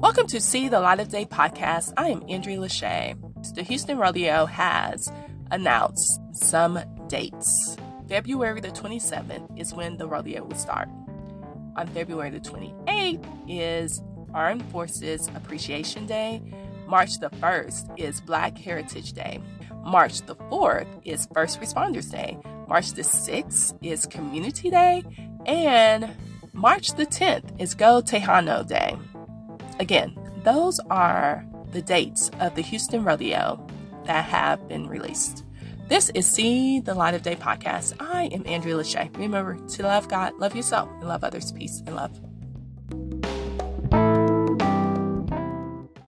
Welcome to See the Light of Day podcast. I am Andrea Lashea. The Houston Rodeo has announced some dates. February the 27th is when the rodeo will start. On February the 28th is Armed Forces Appreciation Day. March the 1st is Black Heritage Day. March the 4th is First Responders Day. March the 6th is Community Day. And March the 10th is Go Tejano Day. Again, those are the dates of the Houston Rodeo that have been released. This is See the Light of Day podcast. I am Andrea Lashea. Remember to love God, love yourself, and love others. Peace and love.